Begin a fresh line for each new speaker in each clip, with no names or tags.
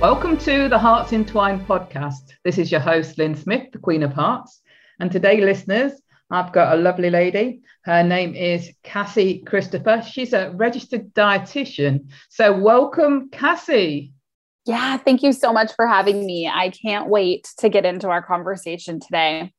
Welcome to the Hearts Entwined podcast. This is your host, Lynn Smith, the Queen of Hearts. And today, listeners, I've got a lovely lady. Her name is Cassie Christopher. She's a registered dietitian. So, welcome, Cassie.
Yeah, thank you so much for having me. I can't wait to get into our conversation today.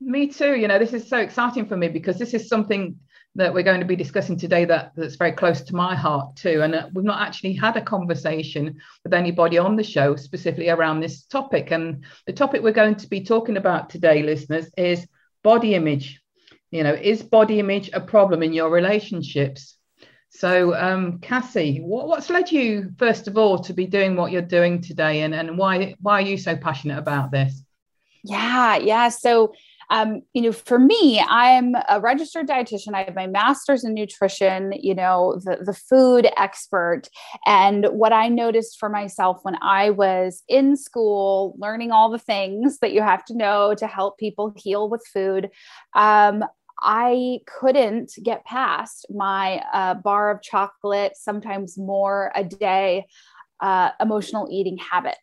Me too. You know, this is so exciting for me because this is something that we're going to be discussing today that, that's very close to my heart too. And uh, we've not actually had a conversation with anybody on the show specifically around this topic. And the topic we're going to be talking about today, listeners, is body image. You know, is body image a problem in your relationships? So, um, Cassie, what, what's led you, first of all, to be doing what you're doing today, and, and why why are you so passionate about this?
Yeah, yeah. So, um, you know, for me, I'm a registered dietitian. I have my master's in nutrition, you know, the, the food expert. And what I noticed for myself when I was in school, learning all the things that you have to know to help people heal with food, um, I couldn't get past my uh, bar of chocolate, sometimes more a day, uh, emotional eating habit.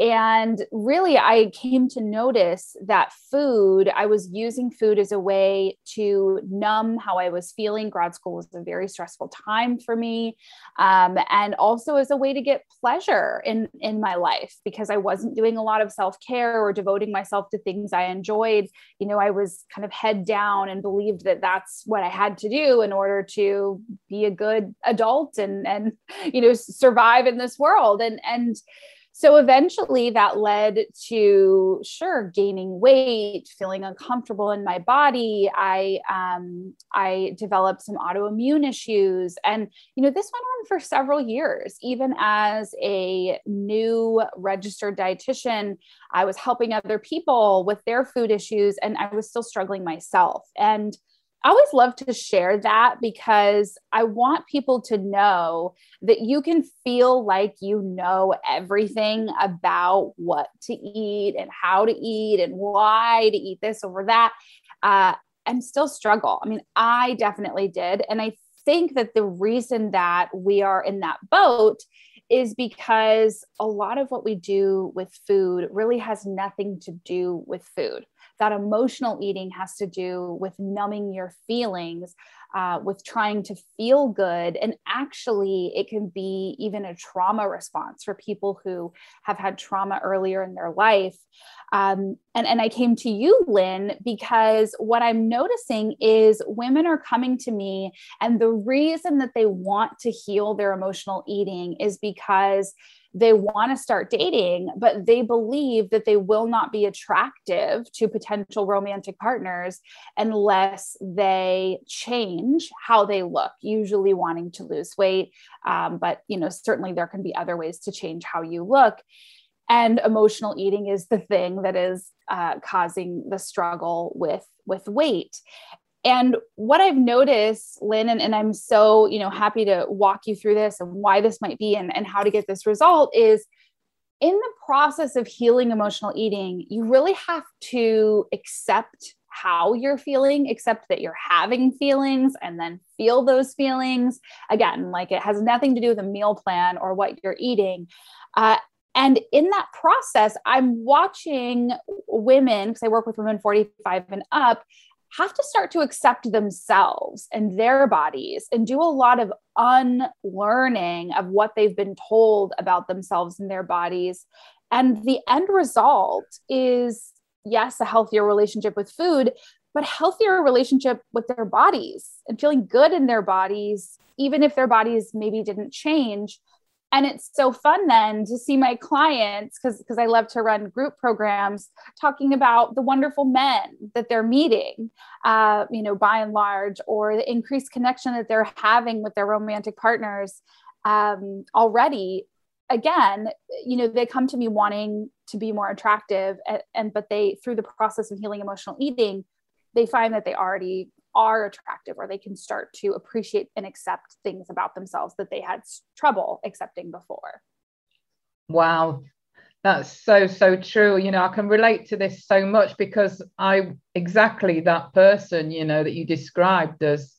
And really, I came to notice that food, I was using food as a way to numb how I was feeling. Grad school was a very stressful time for me. Um, and also as a way to get pleasure in, in my life because I wasn't doing a lot of self care or devoting myself to things I enjoyed. You know, I was kind of head down and believed that that's what I had to do in order to be a good adult and, and, you know, survive in this world. And, and, so eventually that led to sure gaining weight feeling uncomfortable in my body. I um, i developed some autoimmune issues. And you know this went on for several years. Even as a new registered dietitian i was helping other people with their food issues and i was still struggling myself. And I always love to share that because I want people to know that you can feel like you know everything about what to eat and how to eat and why to eat this over that, uh, and still struggle. I mean, I definitely did. And I think that the reason that we are in that boat is because a lot of what we do with food really has nothing to do with food that emotional eating has to do with numbing your feelings uh, with trying to feel good. And actually, it can be even a trauma response for people who have had trauma earlier in their life. Um, and, and I came to you, Lynn, because what I'm noticing is women are coming to me, and the reason that they want to heal their emotional eating is because they want to start dating, but they believe that they will not be attractive to potential romantic partners unless they change how they look, usually wanting to lose weight. Um, but, you know, certainly there can be other ways to change how you look. And emotional eating is the thing that is uh, causing the struggle with with weight and what I've noticed, Lynn, and, and, I'm so, you know, happy to walk you through this and why this might be and, and how to get this result is in the process of healing emotional eating, you really have to accept how you're feeling, accept that you're having feelings and then feel those feelings. Again, like it has nothing to do with a meal plan or what you're eating. Uh, and in that process, I'm watching women, because I work with women 45 and up, have to start to accept themselves and their bodies and do a lot of unlearning of what they've been told about themselves and their bodies. And the end result is, yes, a healthier relationship with food, but healthier relationship with their bodies and feeling good in their bodies, even if their bodies maybe didn't change and it's so fun then to see my clients because because i love to run group programs talking about the wonderful men that they're meeting uh, you know by and large or the increased connection that they're having with their romantic partners um, already. Again you know they come to me wanting to be more attractive and, and but they through the process of healing emotional eating they find that they already are attractive or they can start to appreciate and accept things about themselves that they had trouble accepting before.
Wow. That's so so true. You know i can relate to this so much because i exactly that person you know that you described as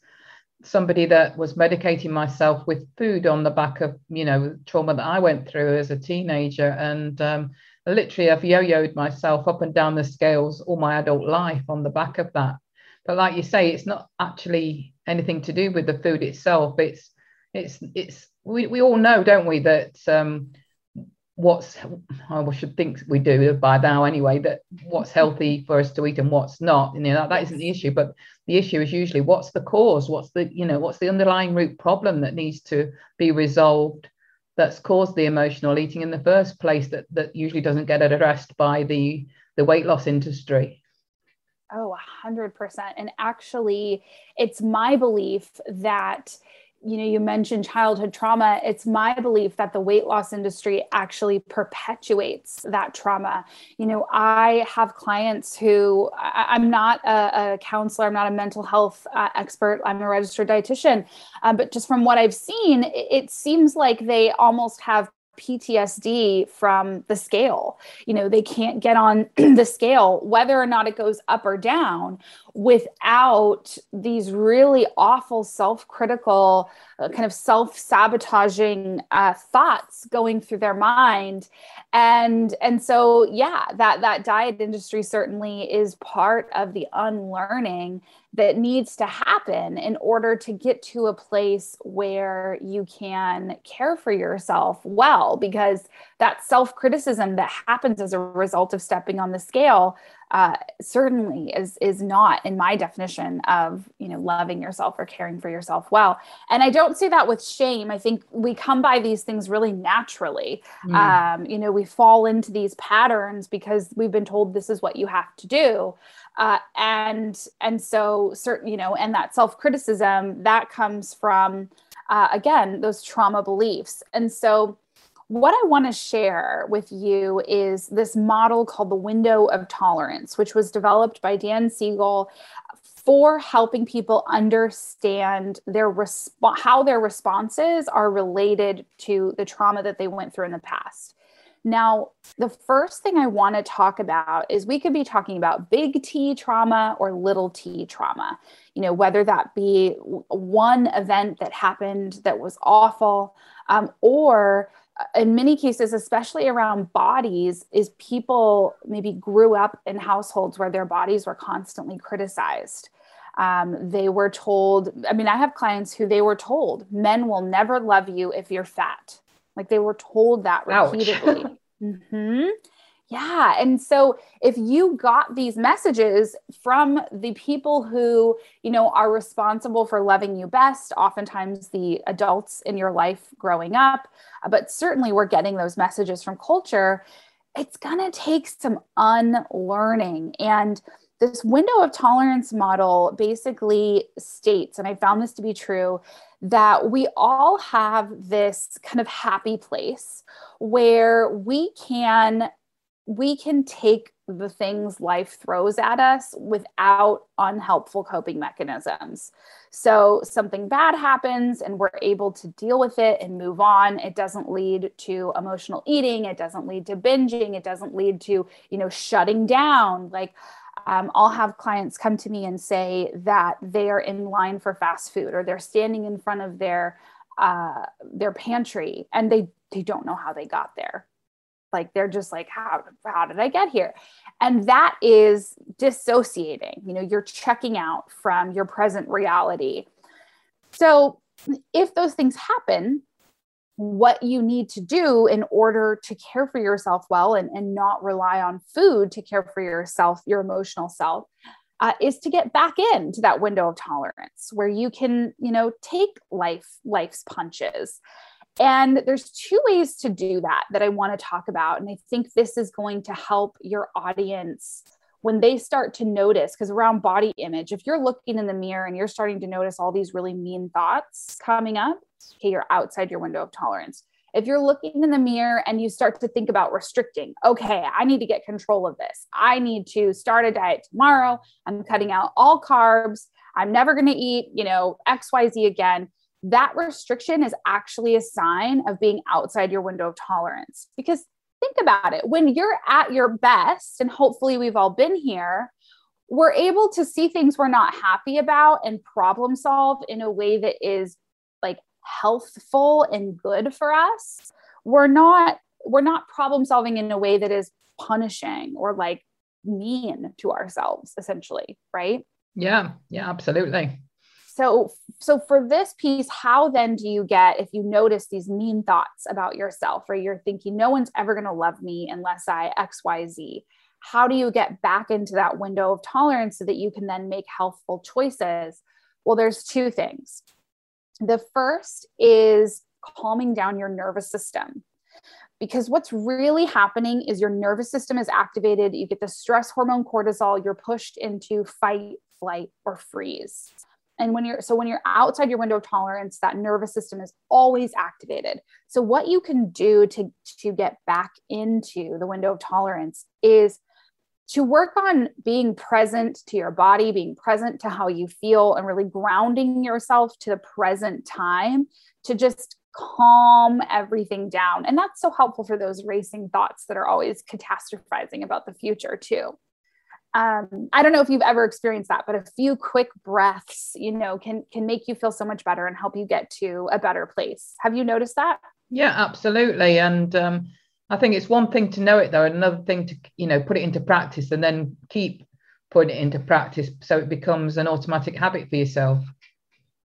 somebody that was medicating myself with food on the back of you know trauma that I went through as a teenager. And um, literally I've yo-yoed myself up and down the scales all my adult life on the back of that but like you say it's not actually anything to do with the food itself. It's it's it's we, we all know don't we that um, what's I should think we do by now anyway that what's healthy for us to eat and what's not. You know that, that isn't the issue but the issue is usually what's the cause? What's the you know what's the underlying root problem that needs to be resolved that's caused the emotional eating in the first place that that usually doesn't get addressed by the the weight loss industry
oh 100% and actually it's my belief that you know you mentioned childhood trauma. It's my belief that the weight loss industry actually perpetuates that trauma. You know i have clients who I, am not a, a, counselor. I'm not a mental health uh, expert. I'm a registered dietitian. Um, but just from what i've seen it, it seems like they almost have PTSD from the scale. You know, they can't get on the scale, whether or not it goes up or down, without these really awful self critical, uh, kind of self sabotaging uh, thoughts going through their mind. And, and so, yeah, that, that diet industry certainly is part of the unlearning that needs to happen in order to get to a place where you can care for yourself well because that self-criticism that happens as a result of stepping on the scale uh, certainly is is not in my definition of you know loving yourself or caring for yourself well. And i don't say that with shame. I think we come by these things really naturally. Mm. um, you know we fall into these patterns because we've been told this is what you have to do uh, and and so certain you know and that self-criticism that comes from uh, again those trauma beliefs and so what I want to share with you is this model called the window of tolerance, which was developed by Dan Siegel for helping people understand their resp- how their responses are related to the trauma that they went through in the past. Now, the first thing I want to talk about is we could be talking about big T trauma or little t trauma. You know, whether that be one event that happened that was awful, um, or in many cases, especially around bodies, is people maybe grew up in households where their bodies were constantly criticized. Um, they were told, I mean, I have clients who they were told men will never love you if you're fat. Like they were told that repeatedly. mm-hmm. Yeah. And so if you got these messages from the people who, you know, are responsible for loving you best, oftentimes the adults in your life growing up, but certainly we're getting those messages from culture, it's going to take some unlearning. And this window of tolerance model basically states, and I found this to be true, that we all have this kind of happy place where we can we can take the things life throws at us without unhelpful coping mechanisms. So something bad happens and we're able to deal with it and move on. It doesn't lead to emotional eating, it doesn't lead to binging, it doesn't lead to, you know, shutting down. Like um, I'll have clients come to me and say that they are in line for fast food or they're standing in front of their uh, their pantry and they they don't know how they got there. Like they're just like how how did i get here? And that is dissociating you know you're checking out from your present reality. So if those things happen what you need to do in order to care for yourself well and, and not rely on food to care for yourself your emotional self uh, is to get back into that window of tolerance where you can you know take life life's punches and there's two ways to do that that I want to talk about. And I think this is going to help your audience when they start to notice, because around body image, if you're looking in the mirror and you're starting to notice all these really mean thoughts coming up, okay, you're outside your window of tolerance. If you're looking in the mirror and you start to think about restricting, okay, I need to get control of this. I need to start a diet tomorrow. I'm cutting out all carbs. I'm never going to eat, you know, XYZ again. That restriction is actually a sign of being outside your window of tolerance. Because think about it when you're at your best, and hopefully we've all been here, we're able to see things we're not happy about and problem solve in a way that is healthful and good for us we're not we're not problem solving in a way that is punishing or like mean to ourselves essentially right?
Yeah yeah absolutely.
So so for this piece how then do you get if you notice these mean thoughts about yourself or you're thinking no one's ever going to love me unless i xyz how do you get back into that window of tolerance so that you can then make healthful choices? Well there's two things the first is calming down your nervous system. Because what's really happening is your nervous system is activated. You get the stress hormone cortisol, you're pushed into fight, flight, or freeze. And when you're so when you're outside your window of tolerance, that nervous system is always activated. So what you can do to to get back into the window of tolerance is to work on being present to your body, being present to how you feel, and really grounding yourself to the present time to just calm everything down. And that's so helpful for those racing thoughts that are always catastrophizing about the future, too. Um, I don't know if you've ever experienced that, but a few quick breaths, you know, can can make you feel so much better and help you get to a better place. Have you noticed that?
Yeah, absolutely. And um, I think it's one thing to know it though, and another thing to you know put it into practice and then keep putting it into practice so it becomes an automatic habit for yourself.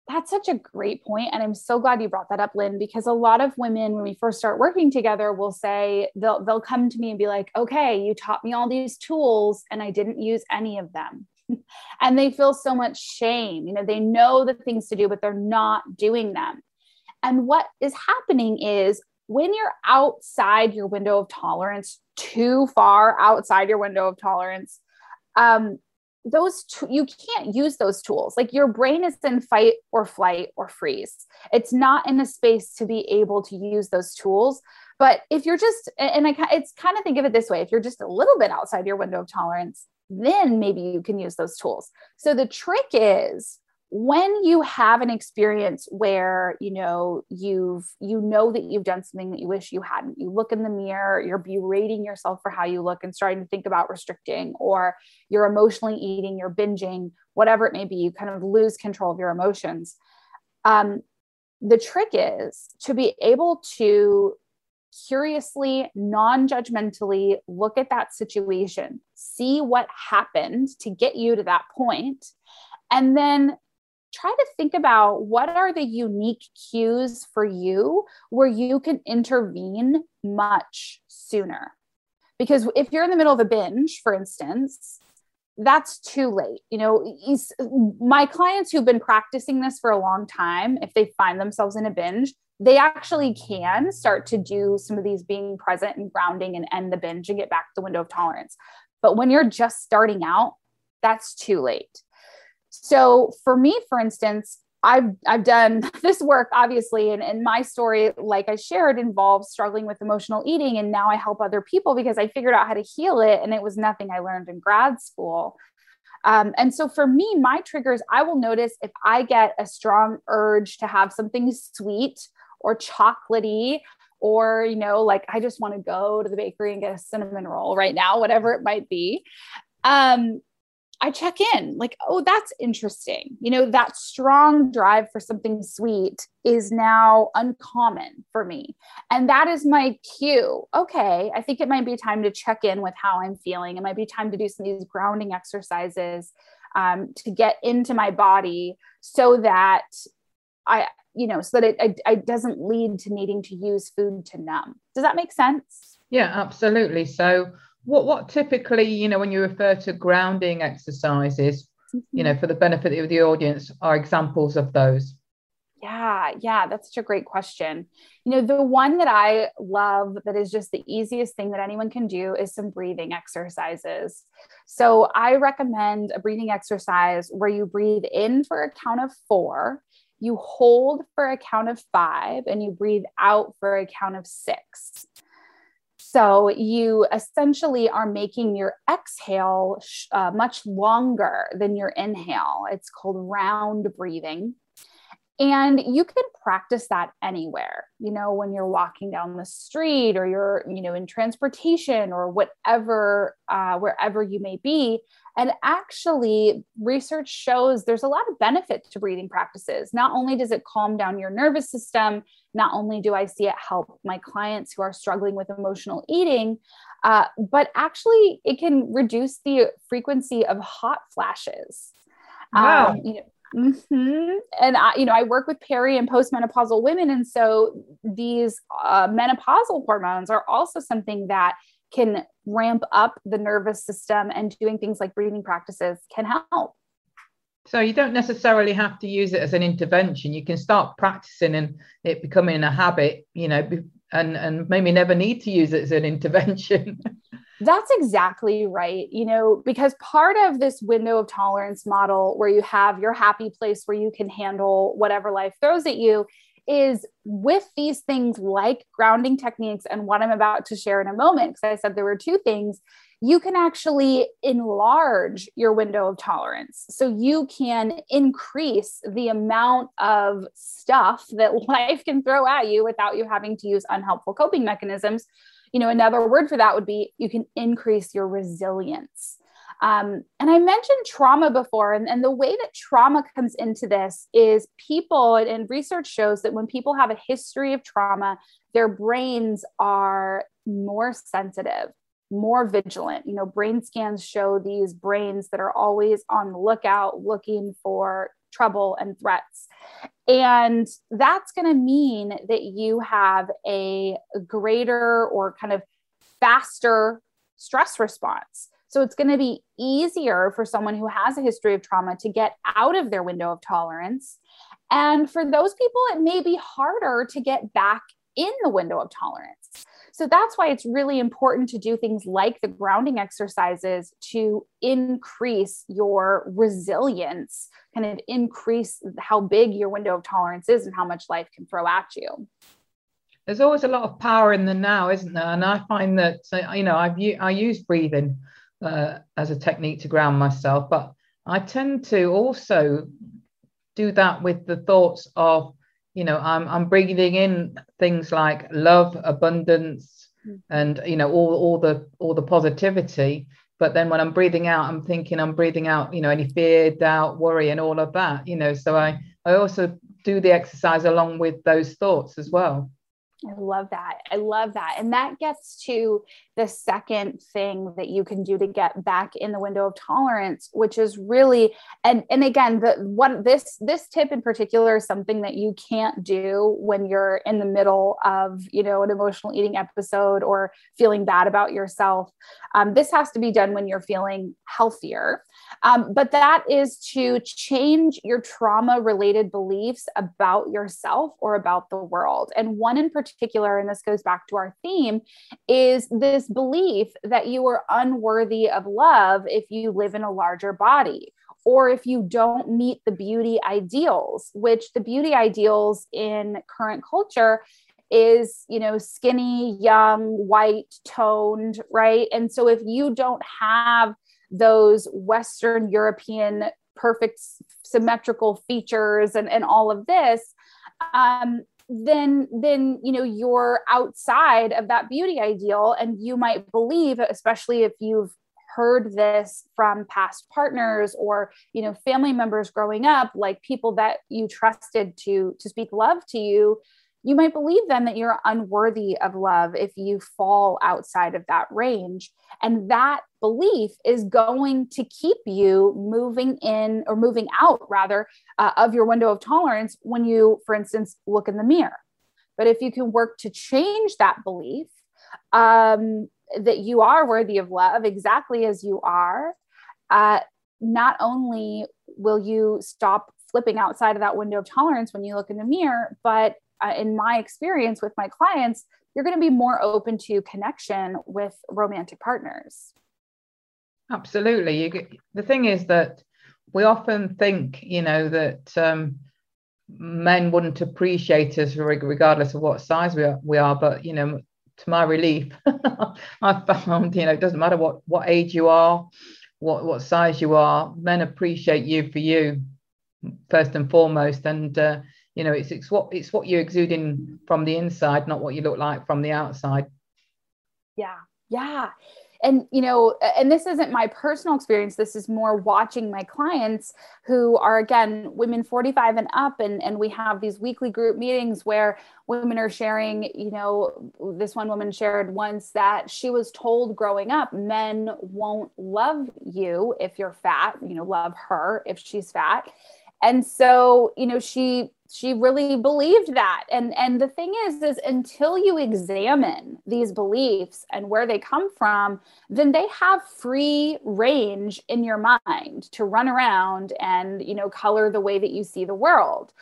That's such a great point, and I'm so glad you brought that up, Lynn, because a lot of women, when we first start working together, will say they'll they'll come to me and be like, "Okay, you taught me all these tools, and I didn't use any of them." and they feel so much shame. You know, they know the things to do, but they're not doing them. And what is happening is when you're outside your window of tolerance, too far outside your window of tolerance, um, those t- you can't use those tools. Like your brain is in fight or flight or freeze. It's not in a space to be able to use those tools. But if you're just, and I, it's kind of think of it this way: if you're just a little bit outside your window of tolerance, then maybe you can use those tools. So the trick is when you have an experience where you know you've you know that you've done something that you wish you hadn't. You look in the mirror you're berating yourself for how you look and starting to think about restricting or you're emotionally eating you're binging whatever it may be you kind of lose control of your emotions. Um, the trick is to be able to curiously non-judgmentally look at that situation see what happened to get you to that point and then try to think about what are the unique cues for you where you can intervene much sooner. Because if you're in the middle of a binge, for instance, that's too late. You know, my clients who've been practicing this for a long time, if they find themselves in a binge, they actually can start to do some of these being present and grounding and end the binge and get back to the window of tolerance. But when you're just starting out, that's too late. So for me, for instance, I've I've done this work obviously, and, and my story, like I shared, involves struggling with emotional eating, and now I help other people because I figured out how to heal it, and it was nothing I learned in grad school. Um, and so for me, my triggers, I will notice if I get a strong urge to have something sweet or chocolatey, or you know, like I just want to go to the bakery and get a cinnamon roll right now, whatever it might be. Um, I check in like, oh, that's interesting. You know, that strong drive for something sweet is now uncommon for me. And that is my cue. Okay, I think it might be time to check in with how I'm feeling. It might be time to do some of these grounding exercises um, to get into my body so that I, you know, so that it, it, it doesn't lead to needing to use food to numb. Does that make sense?
Yeah, absolutely. So, what what typically you know when you refer to grounding exercises mm-hmm. you know for the benefit of the audience are examples of those
yeah yeah that's such a great question you know the one that i love that is just the easiest thing that anyone can do is some breathing exercises so i recommend a breathing exercise where you breathe in for a count of four you hold for a count of five and you breathe out for a count of six. So you essentially are making your exhale uh, much longer than your inhale. It's called round breathing. And you can practice that anywhere, you know, when you're walking down the street or you're, you know, in transportation or whatever, uh, wherever you may be. And actually, research shows there's a lot of benefit to breathing practices. Not only does it calm down your nervous system, not only do I see it help my clients who are struggling with emotional eating, uh, but actually, it can reduce the frequency of hot flashes.
Wow. Um,
you know, Mm-hmm. And I, you know, I work with peri and postmenopausal women, and so these uh, menopausal hormones are also something that can ramp up the nervous system, and doing things like breathing practices can help.
So you don't necessarily have to use it as an intervention. You can start practicing and it becoming a habit, you know, and and maybe never need to use it as an intervention.
That's exactly right. You know, because part of this window of tolerance model where you have your happy place where you can handle whatever life throws at you is with these things like grounding techniques and what I'm about to share in a moment, because I said there were two things, you can actually enlarge your window of tolerance. So you can increase the amount of stuff that life can throw at you without you having to use unhelpful coping mechanisms you know, another word for that would be you can increase your resilience. Um, and I mentioned trauma before, and, and the way that trauma comes into this is people, and research shows that when people have a history of trauma, their brains are more sensitive, more vigilant. You know, brain scans show these brains that are always on the lookout, looking for trouble and threats. And that's going to mean that you have a greater or kind of faster stress response. So it's going to be easier for someone who has a history of trauma to get out of their window of tolerance. And for those people, it may be harder to get back in the window of tolerance. So that's why it's really important to do things like the grounding exercises to increase your resilience, kind of increase how big your window of tolerance is and how much life can throw at you.
There's always a lot of power in the now, isn't there? And I find that you know I've I use breathing uh, as a technique to ground myself, but I tend to also do that with the thoughts of you know i'm i'm bringing in things like love abundance mm-hmm. and you know all all the all the positivity. But then when i'm breathing out i'm thinking i'm breathing out you know any fear doubt worry and all of that you know. So i i also do the exercise along with those thoughts as well
I love that. I love that. And that gets to the second thing that you can do to get back in the window of tolerance, which is really and and again, the one this this tip in particular is something that you can't do when you're in the middle of, you know, an emotional eating episode or feeling bad about yourself. Um, this has to be done when you're feeling healthier. Um, but that is to change your trauma related beliefs about yourself or about the world. And one in particular, and this goes back to our theme, is this belief that you are unworthy of love if you live in a larger body or if you don't meet the beauty ideals, which the beauty ideals in current culture is you know skinny young white toned right and so if you don't have those Western European perfect symmetrical features and, and all of this, um, then then you know you're outside of that beauty ideal. And you might believe especially if you've heard this from past partners or you know family members growing up like people that you trusted to to speak love to you you might believe then that you're unworthy of love if you fall outside of that range. And that belief is going to keep you moving in or moving out, rather, uh, of your window of tolerance when you, for instance, look in the mirror. But if you can work to change that belief, um, that you are worthy of love exactly as you are, uh, not only will you stop flipping outside of that window of tolerance when you look in the mirror, but uh, in my experience with my clients, you're going to be more open to connection with romantic partners.
Absolutely. You, the thing is that we often think, you know, that um, men wouldn't appreciate us regardless of what size we are, we are but you know to my relief i found you know it doesn't matter what what age you are what what size you are men appreciate you for you first and foremost and uh, you know it's it's what it's what you're exuding from the inside not what you look like from the outside.
Yeah yeah. And you know and this isn't my personal experience. This is more watching my clients who are again women 45 and up and and we have these weekly group meetings where women are sharing you know this one woman shared once that she was told growing up men won't love you if you're fat you know love her if she's fat. And so you know she she really believed that. And and the thing is is until you examine these beliefs and where they come from then they have free range in your mind to run around and you know color the way that you see the world.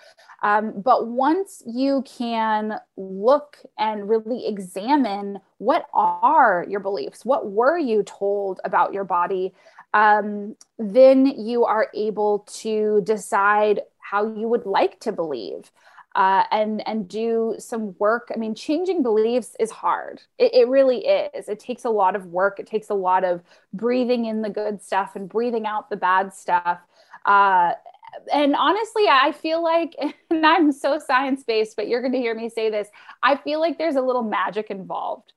Um, but once you can look and really examine what are your beliefs what were you told about your body um, then you are able to decide how you would like to believe uh, and and do some work. I mean, changing beliefs is hard. It, it, really is. It takes a lot of work. It takes a lot of breathing in the good stuff and breathing out the bad stuff. Uh, and honestly, I feel like, and I'm so science based, but you're going to hear me say this. I feel like there's a little magic involved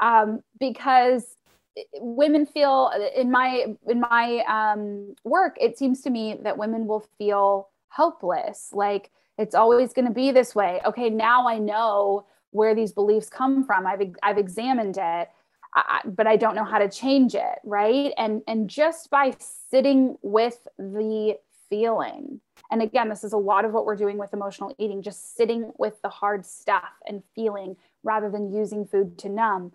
um, because women feel in my in my um, work it seems to me that women will feel helpless. Like it's always going to be this way. Okay now i know where these beliefs come from. I've i've examined it I, but i don't know how to change it right? And and just by sitting with the feeling and again this is a lot of what we're doing with emotional eating just sitting with the hard stuff and feeling rather than using food to numb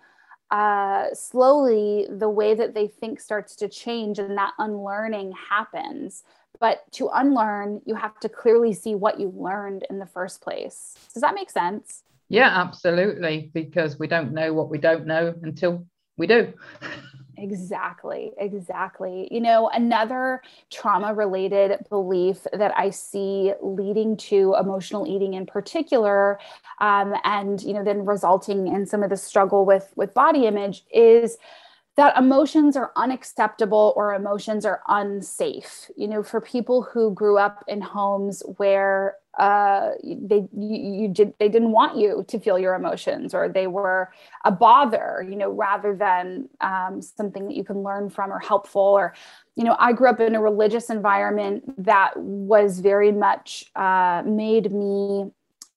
uh, slowly the way that they think starts to change and that unlearning happens. But to unlearn, you have to clearly see what you learned in the first place. Does that make sense?
Yeah, absolutely. Because we don't know what we don't know until we do.
Exactly, exactly. You know, another trauma related belief that I see leading to emotional eating in particular, um, and, you know, then resulting in some of the struggle with, with body image is that emotions are unacceptable or emotions are unsafe. You know, for people who grew up in homes where uh, they you, you, did they didn't want you to feel your emotions or they were a bother you know rather than um, something that you can learn from or helpful or you know i grew up in a religious environment that was very much uh, made me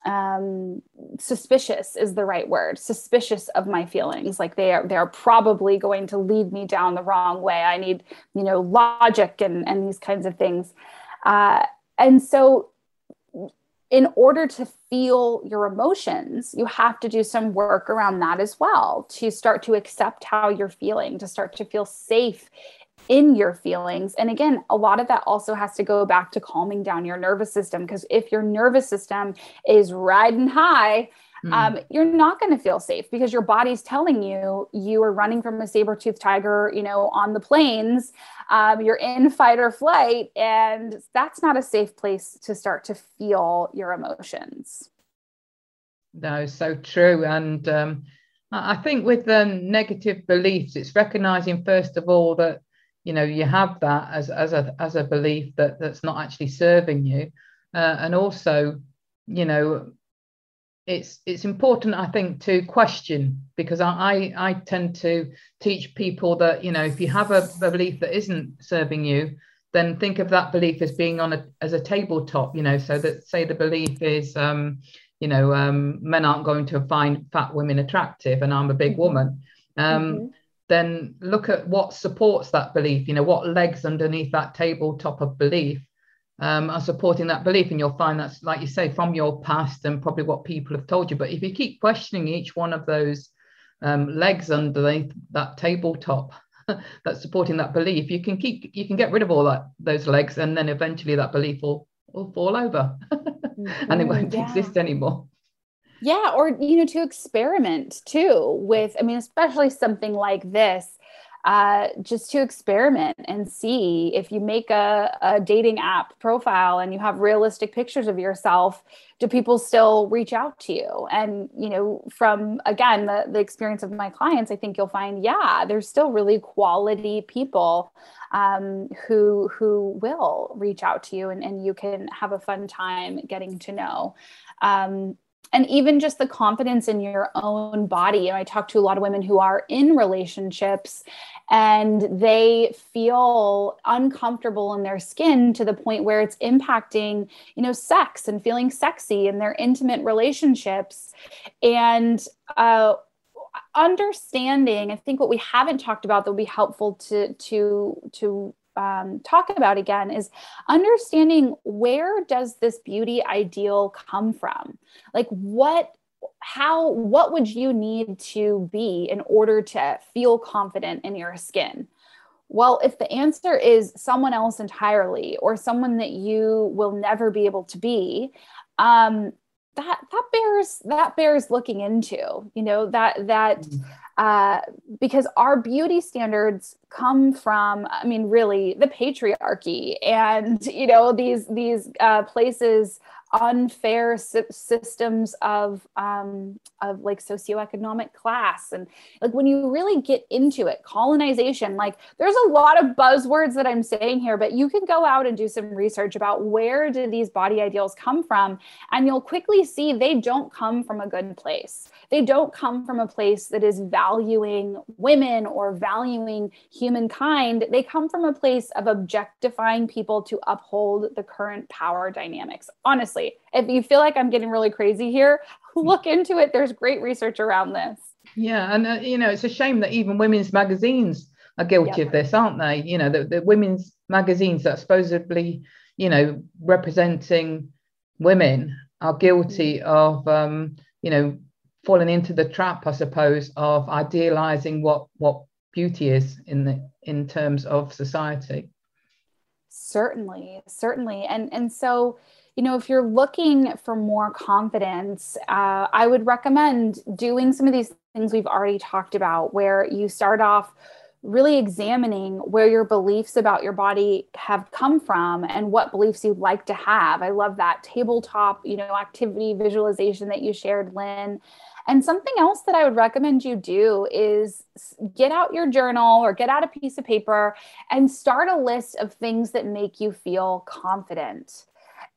um, suspicious is the right word suspicious of my feelings. Like they are they are probably going to lead me down the wrong way. I need you know logic and and these kinds of things. Uh, and so in order to feel your emotions, you have to do some work around that as well to start to accept how you're feeling, to start to feel safe in your feelings. And again, a lot of that also has to go back to calming down your nervous system because if your nervous system is riding high, mm. um, you're not going to feel safe because your body's telling you you are running from a saber-toothed tiger, you know, on the plains. Um, you're in fight or flight, and that's not a safe place to start to feel your emotions.
No, so true. And um, I think with the negative beliefs, it's recognizing first of all that you know you have that as as a as a belief that that's not actually serving you, uh, and also you know it's it's important i think to question because I, I tend to teach people that you know if you have a, a, belief that isn't serving you then think of that belief as being on a as a tabletop you know. So that say the belief is um you know um men aren't going to find fat women attractive and i'm a big woman. Um mm-hmm. Then look at what supports that belief you know what legs underneath that tabletop of belief um, are supporting that belief. And you'll find that's, like you say, from your past and probably what people have told you. But if you keep questioning each one of those um, legs underneath that tabletop that's supporting that belief, you can keep, you can get rid of all that those legs, and then eventually that belief will will fall over, mm-hmm. and it won't yeah. exist anymore.
Yeah, or you know, to experiment too with, I mean, especially something like this uh, just to experiment and see if you make a, a dating app profile and you have realistic pictures of yourself do people still reach out to you? And you know from again the, the experience of my clients i think you'll find yeah there's still really quality people um, who who will reach out to you and, and you can have a fun time getting to know. Um, and even just the confidence in your own body. Know, I talk to a lot of women who are in relationships and they feel uncomfortable in their skin to the point where it's impacting, you know, sex and feeling sexy in their intimate relationships. And uh, understanding, I think what we haven't talked about that would be helpful to to to um, talk about again is understanding where does this beauty ideal come from? Like what how what would you need to be in order to feel confident in your skin? Well if the answer is someone else entirely or someone that you will never be able to be um, that that bears that bears looking into you know that that mm. uh, because our beauty standards come from i mean really the patriarchy and you know these these uh, places unfair systems of um, of like socioeconomic class. And like when you really get into it colonization like there's a lot of buzzwords that i'm saying here but you can go out and do some research about where did these body ideals come from and you'll quickly see they don't come from a good place. They don't come from a place that is valuing women or valuing humankind. They come from a place of objectifying people to uphold the current power dynamics. Honestly If you feel like I'm getting really crazy here, look into it. There's great research around this.
Yeah, and uh, you know, it's a shame that even women's magazines are guilty yep. of this, aren't they? You know, the, the women's magazines that supposedly, you know, representing women are guilty mm-hmm. of, um, you know, falling into the trap, I suppose, of idealizing what what beauty is in the in terms of society.
Certainly, certainly, and and so you know, if you're looking for more confidence, uh, I would recommend doing some of these things we've already talked about, where you start off really examining where your beliefs about your body have come from and what beliefs you'd like to have. I love that tabletop, you know, activity visualization that you shared, Lynn. And something else that I would recommend you do is get out your journal or get out a piece of paper and start a list of things that make you feel confident.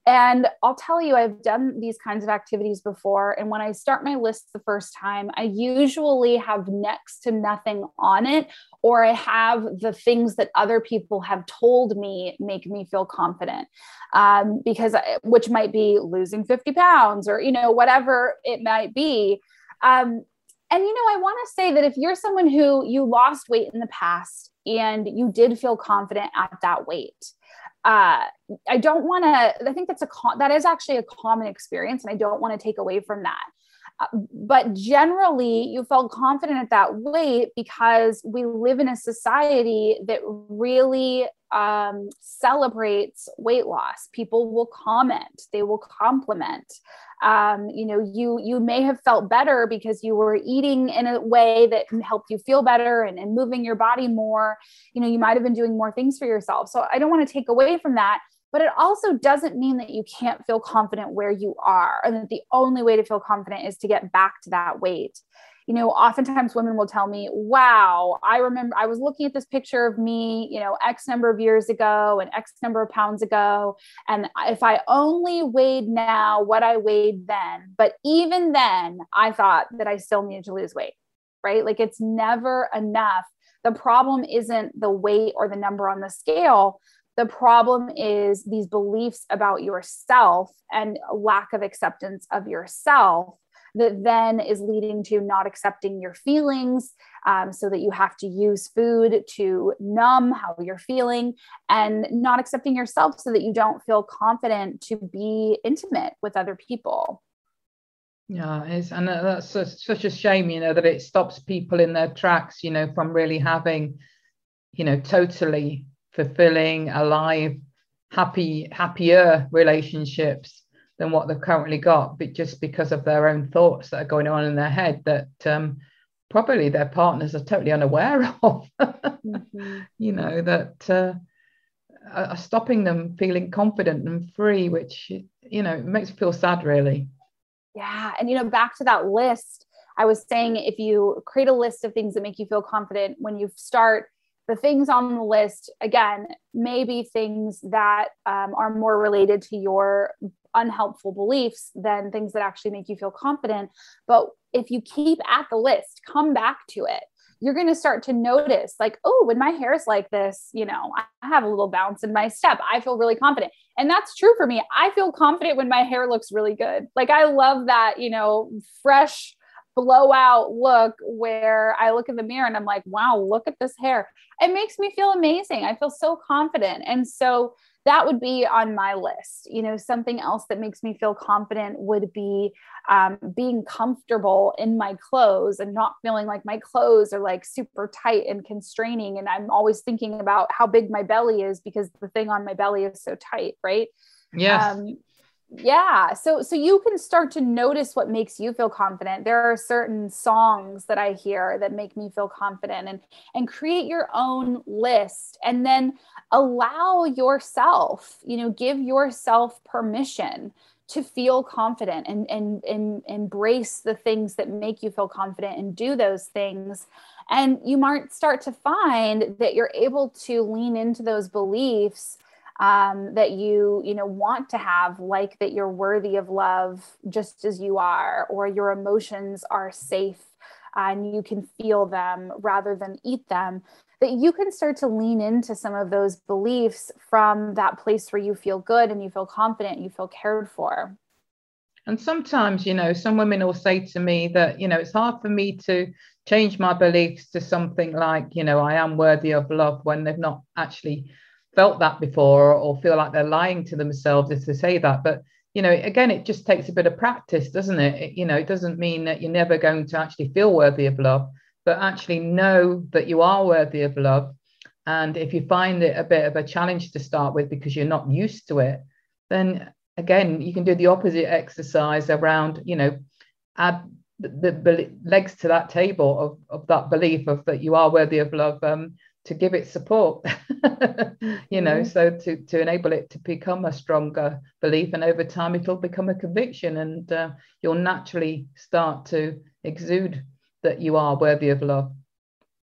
And I'll tell you, I've done these kinds of activities before. And when I start my list the first time, I usually have next to nothing on it, or I have the things that other people have told me make me feel confident. Um, because, which might be losing 50 pounds or, you know, whatever it might be. Um, and, you know, I want to say that if you're someone who you lost weight in the past and you did feel confident at that weight, uh, I don't want to, I think that's a, that is actually a common experience. And I don't want to take away from that. Uh, but generally, you felt confident at that weight because we live in a society that really um, celebrates weight loss. People will comment, they will compliment. Um, you know, you you may have felt better because you were eating in a way that helped you feel better and, and moving your body more. You know, you might have been doing more things for yourself. So I don't want to take away from that but it also doesn't mean that you can't feel confident where you are and that the only way to feel confident is to get back to that weight you know, oftentimes women will tell me, wow, I remember I was looking at this picture of me, you know, X number of years ago and X number of pounds ago. And if I only weighed now what I weighed then, but even then, I thought that I still needed to lose weight, right? Like it's never enough. The problem isn't the weight or the number on the scale. The problem is these beliefs about yourself and lack of acceptance of yourself that then is leading to not accepting your feelings um, so that you have to use food to numb how you're feeling and not accepting yourself so that you don't feel confident to be intimate with other people.
Yeah it's and that's such a shame you know that it stops people in their tracks you know from really having you know totally fulfilling alive happy happier relationships than what they've currently got, but just because of their own thoughts that are going on in their head that um, probably their partners are totally unaware of. mm-hmm. You know that uh, are stopping them feeling confident and free, which you know makes me feel sad, really.
Yeah, and you know, back to that list, I was saying if you create a list of things that make you feel confident, when you start the things on the list, again, may be things that um, are more related to your unhelpful beliefs than things that actually make you feel confident. But if you keep at the list, come back to it. You're going to start to notice, like, oh, when my hair is like this, you know, I have a little bounce in my step. I feel really confident. And that's true for me. I feel confident when my hair looks really good. Like, I love that, you know, fresh, blowout look where I look in the mirror and I'm like, wow, look at this hair. It makes me feel amazing. I feel so confident. And so that would be on my list. You know, something else that makes me feel confident would be um, being comfortable in my clothes and not feeling like my clothes are like super tight and constraining. And I'm always thinking about how big my belly is because the thing on my belly is so tight, right?
Yes. Um,
yeah so so you can start to notice what makes you feel confident. There are certain songs that i hear that make me feel confident and and create your own list and then allow yourself you know give yourself permission to feel confident and, and and embrace the things that make you feel confident and do those things. And you might start to find that you're able to lean into those beliefs um, that you you know want to have like that you're worthy of love just as you are or your emotions are safe and you can feel them rather than eat them that you can start to lean into some of those beliefs from that place where you feel good and you feel confident you feel cared for.
And sometimes you know some women will say to me that you know it's hard for me to change my beliefs to something like you know i am worthy of love when they've not actually felt that before or feel like they're lying to themselves if they say that. But you know, again, it just takes a bit of practice, doesn't it? it? You know, it doesn't mean that you're never going to actually feel worthy of love, but actually know that you are worthy of love. And if you find it a bit of a challenge to start with because you're not used to it, then again, you can do the opposite exercise around, you know, add the, the legs to that table of, of that belief of that you are worthy of love um, to give it support you know mm-hmm. so to to enable it to become a stronger belief and over time it'll become a conviction and uh, you'll naturally start to exude that you are worthy of love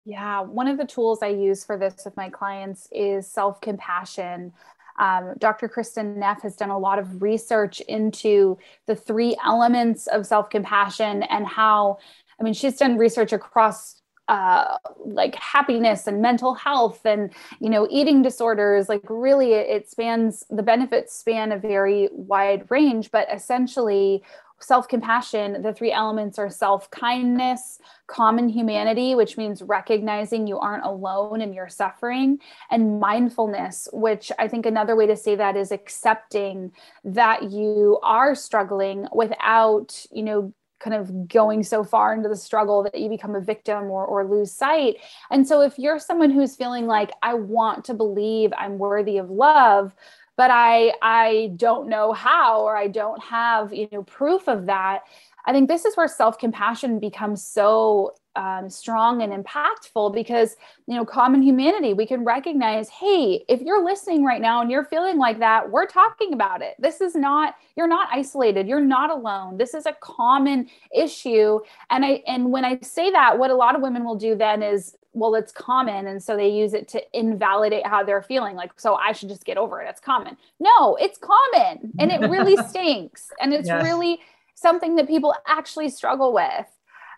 yeah one of the tools i use for this with my clients is self-compassion um, Dr. Kristin Neff has done a lot of research into the three elements of self compassion and how, I mean, she's done research across uh, like happiness and mental health and you know eating disorders like really it, spans the benefits span a very wide range but essentially self-compassion the three elements are self-kindness common humanity which means recognizing you aren't alone in your suffering and mindfulness which i think another way to say that is accepting that you are struggling without you know kind of going so far into the struggle that you become a victim or, or lose sight. And so, if you're someone who's feeling like, I want to believe I'm worthy of love, but I, I don't know how, or I don't have, you know, proof of that, I think this is where self compassion becomes so um, strong and impactful because you know common humanity we can recognize hey if you're listening right now and you're feeling like that we're talking about it. This is not you're not isolated. You're not alone. This is a common issue. And i and when i say that what a lot of women will do then is well it's common. And so they use it to invalidate how they're feeling. Like so i should just get over it. It's common. No it's common. And it really stinks. And it's yes. really something that people actually struggle with.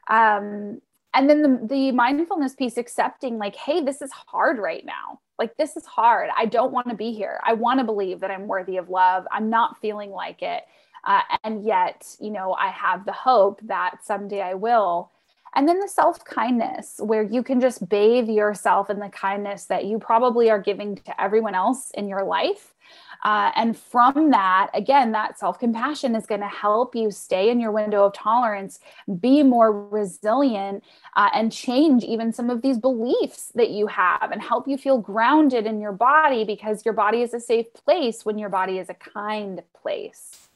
Um, and then the, the mindfulness piece, accepting like, hey, this is hard right now. Like, this is hard. I don't want to be here. I want to believe that I'm worthy of love. I'm not feeling like it. Uh, and yet, you know, I have the hope that someday I will. And then the self kindness, where you can just bathe yourself in the kindness that you probably are giving to everyone else in your life. Uh, and from that, again, that self compassion is going to help you stay in your window of tolerance, be more resilient, uh, and change even some of these beliefs that you have and help you feel grounded in your body because your body is a safe place when your body is a kind place.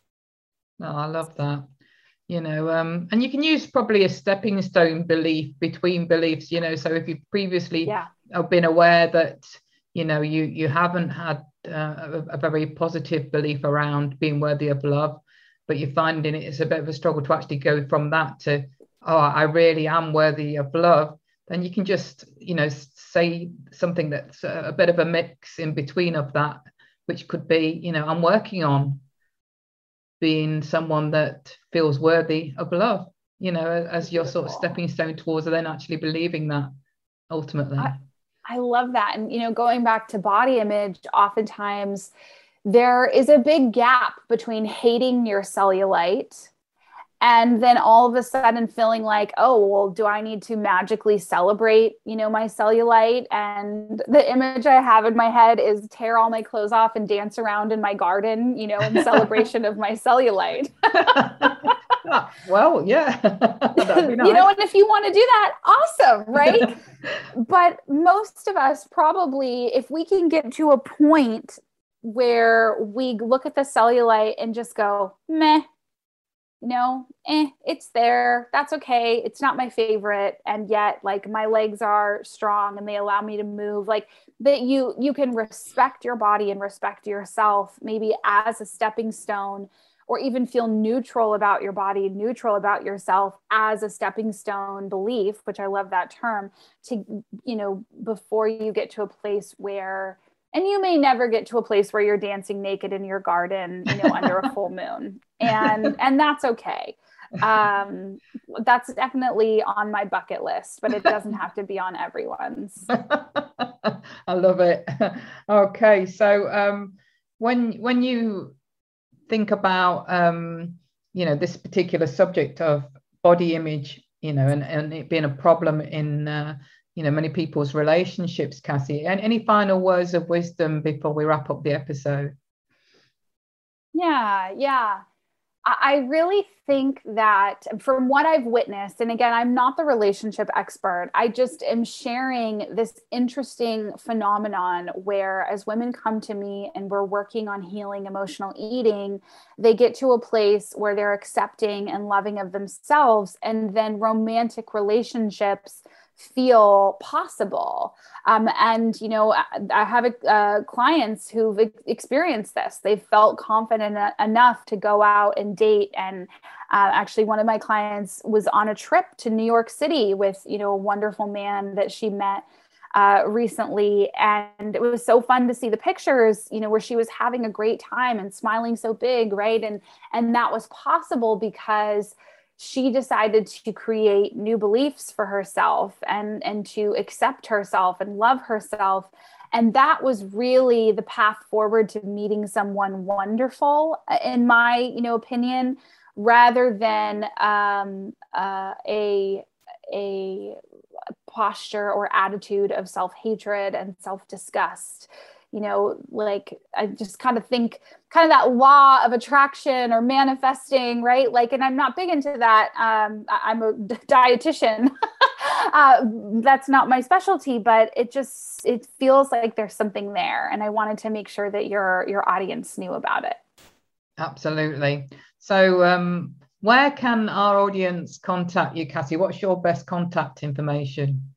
Oh, I love that. you know um, and you can use probably a stepping stone belief between beliefs you know so if you've previously
yeah.
been aware that you know you you haven't had uh, a, very positive belief around being worthy of love but you're finding it's a bit of a struggle to actually go from that to oh i really am worthy of love. Then you can just you know say something that's a, a bit of a mix in between of that which could be you know i'm working on being someone that feels worthy of love you know as your sort of stepping stone towards and then actually believing that ultimately.
I, I love that. And you know going back to body image oftentimes there is a big gap between hating your cellulite and then all of a sudden feeling like oh well do i need to magically celebrate you know my cellulite? And the image i have in my head is tear all my clothes off and dance around in my garden you know in celebration of my cellulite
well yeah
nice. you know and if you want to do that awesome right but most of us probably if we can get to a point where we look at the cellulite and just go meh you know, eh, it's there. That's okay. It's not my favorite. And yet, like my legs are strong and they allow me to move. Like that you you can respect your body and respect yourself maybe as a stepping stone or even feel neutral about your body, neutral about yourself as a stepping stone belief, which I love that term, to, you know, before you get to a place where and you may never get to a place where you're dancing naked in your garden you know under a full moon. And and that's okay. Um that's definitely on my bucket list but it doesn't have to be on everyone's.
I love it. Okay so um when when you think about um you know this particular subject of body image you know and, and it being a problem in uh, you know many people's relationships cassie. And any final words of wisdom before we wrap up the episode?
Yeah yeah I really think that from what I've witnessed, and again, I'm not the relationship expert, I just am sharing this interesting phenomenon where as women come to me and we're working on healing emotional eating, they get to a place where they're accepting and loving of themselves, and then romantic relationships feel possible. Um, and, you know, I have uh, clients who've experienced this. They've felt confident enough to go out and date. And uh, actually, one of my clients was on a trip to New York City with, you know, a wonderful man that she met. Uh, recently and it was so fun to see the pictures you know where she was having a great time and smiling so big right and and that was possible because she decided to create new beliefs for herself and and to accept herself and love herself. And that was really the path forward to meeting someone wonderful uh, in my you know opinion rather than um, uh, a a posture or attitude of self-hatred and self-disgust you know like i just kind of think kind of that law of attraction or manifesting right? Like and i'm not big into that um, i'm a dietitian. Uh, that's not my specialty but it just it feels like there's something there and i wanted to make sure that your your audience knew about it.
Absolutely. So um, where can our audience contact you cassie? What's your best contact information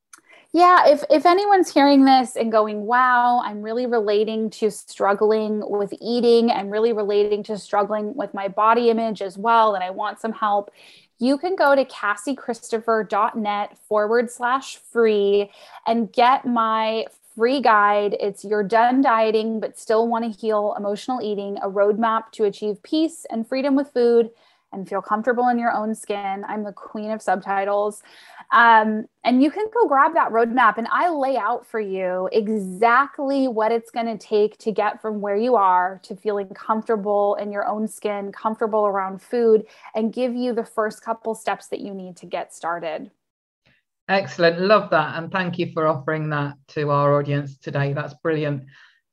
yeah, if if anyone's hearing this and going, "Wow, I'm really relating to struggling with eating, I'm really relating to struggling with my body image as well, and I want some help," you can go to cassiechristopher.net forward slash free and get my free guide. It's You're Done Dieting, but Still Want to Heal Emotional Eating, a roadmap to achieve peace and freedom with food and feel comfortable in your own skin. I'm the queen of subtitles. Um, and you can go grab that roadmap and I lay out for you exactly what it's going to take to get from where you are to feeling comfortable in your own skin, comfortable around food, and give you the first couple steps that you need to get started.
Excellent. Love that. And thank you for offering that to our audience today. That's brilliant.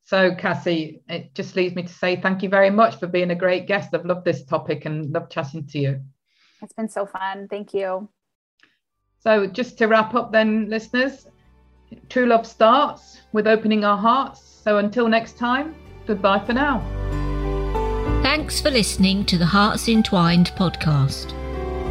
So, Cassie, it just leaves me to say thank you very much for being a great guest. I've loved this topic and loved chatting to you.
It's been so fun. Thank you.
So, just to wrap up, then, listeners, true love starts with opening our hearts. So, until next time, goodbye for now.
Thanks for listening to the Hearts Entwined podcast.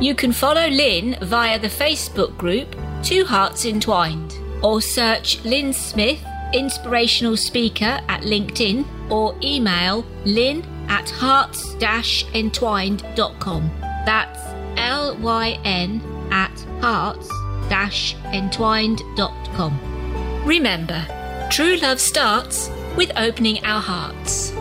You can follow Lynn via the Facebook group Two Hearts Entwined or search Lynn Smith, inspirational speaker at LinkedIn or email lynn at hearts-entwined.com. That's L Y N at hearts-entwined.com. Remember, true love starts with opening our hearts.